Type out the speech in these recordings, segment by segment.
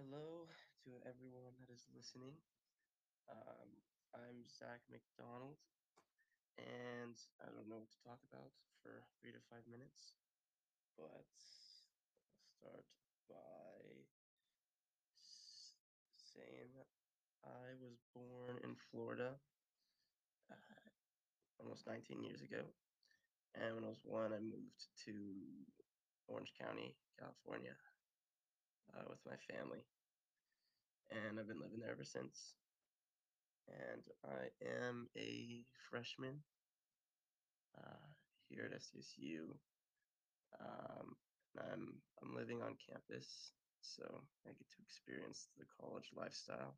Hello to everyone that is listening. Um, I'm Zach McDonald, and I don't know what to talk about for three to five minutes, but I'll start by s- saying that I was born in Florida uh, almost 19 years ago, and when I was one, I moved to Orange County, California, uh, with my family, and I've been living there ever since. and I am a freshman uh, here at SDSU. Um, I'm I'm living on campus, so I get to experience the college lifestyle.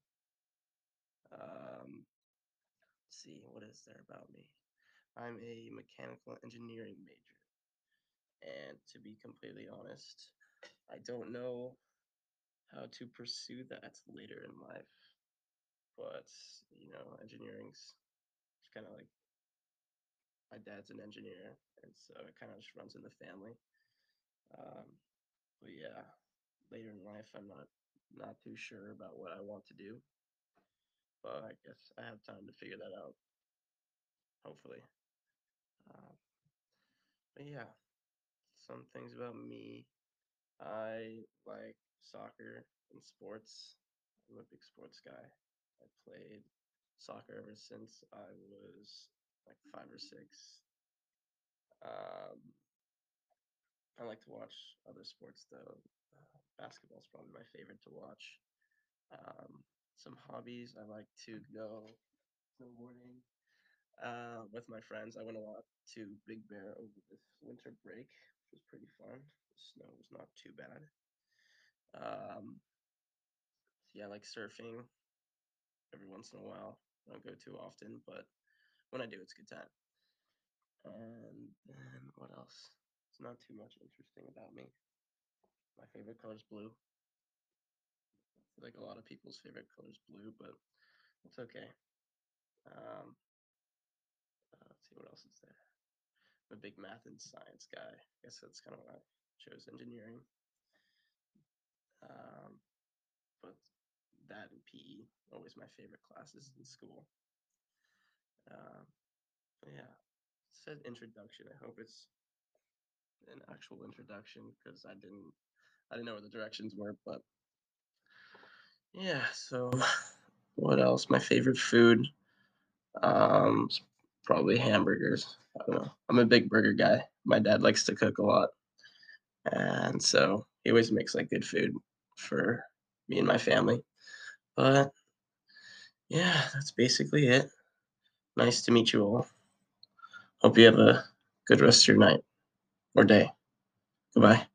Um, see, what is there about me? I'm a mechanical engineering major, and to be completely honest, I don't know how to pursue that later in life. But you know, engineering's kind of like my dad's an engineer, and so it kind of just runs in the family. Um, but yeah, later in life, I'm not not too sure about what I want to do, but I guess I have time to figure that out. Hopefully. Um, but yeah, some things about me. I like soccer and sports. Big sports guy. I played soccer ever since I was like five or six. Um, I like to watch other sports though. Uh, basketball is probably my favorite to watch. Um, some hobbies I like to go snowboarding uh, with my friends. I went a lot to Big Bear over this winter break, which was pretty fun. The snow was not too bad. Um, yeah, I like surfing every once in a while. I don't go too often, but when I do, it's a good time. And then what else? It's not too much interesting about me. My favorite color is blue. Like a lot of people's favorite color is blue, but it's okay. Um, uh, let's see what else is there. I'm a big math and science guy. I guess that's kind of why I chose engineering. Um, but that and PE always my favorite classes in school. Um, yeah, it said introduction. I hope it's an actual introduction because I didn't I didn't know where the directions were, but yeah. So what else? My favorite food, um, probably hamburgers. I don't know. I'm a big burger guy. My dad likes to cook a lot, and so he always makes like good food for me and my family. But yeah, that's basically it. Nice to meet you all. Hope you have a good rest of your night or day. Goodbye.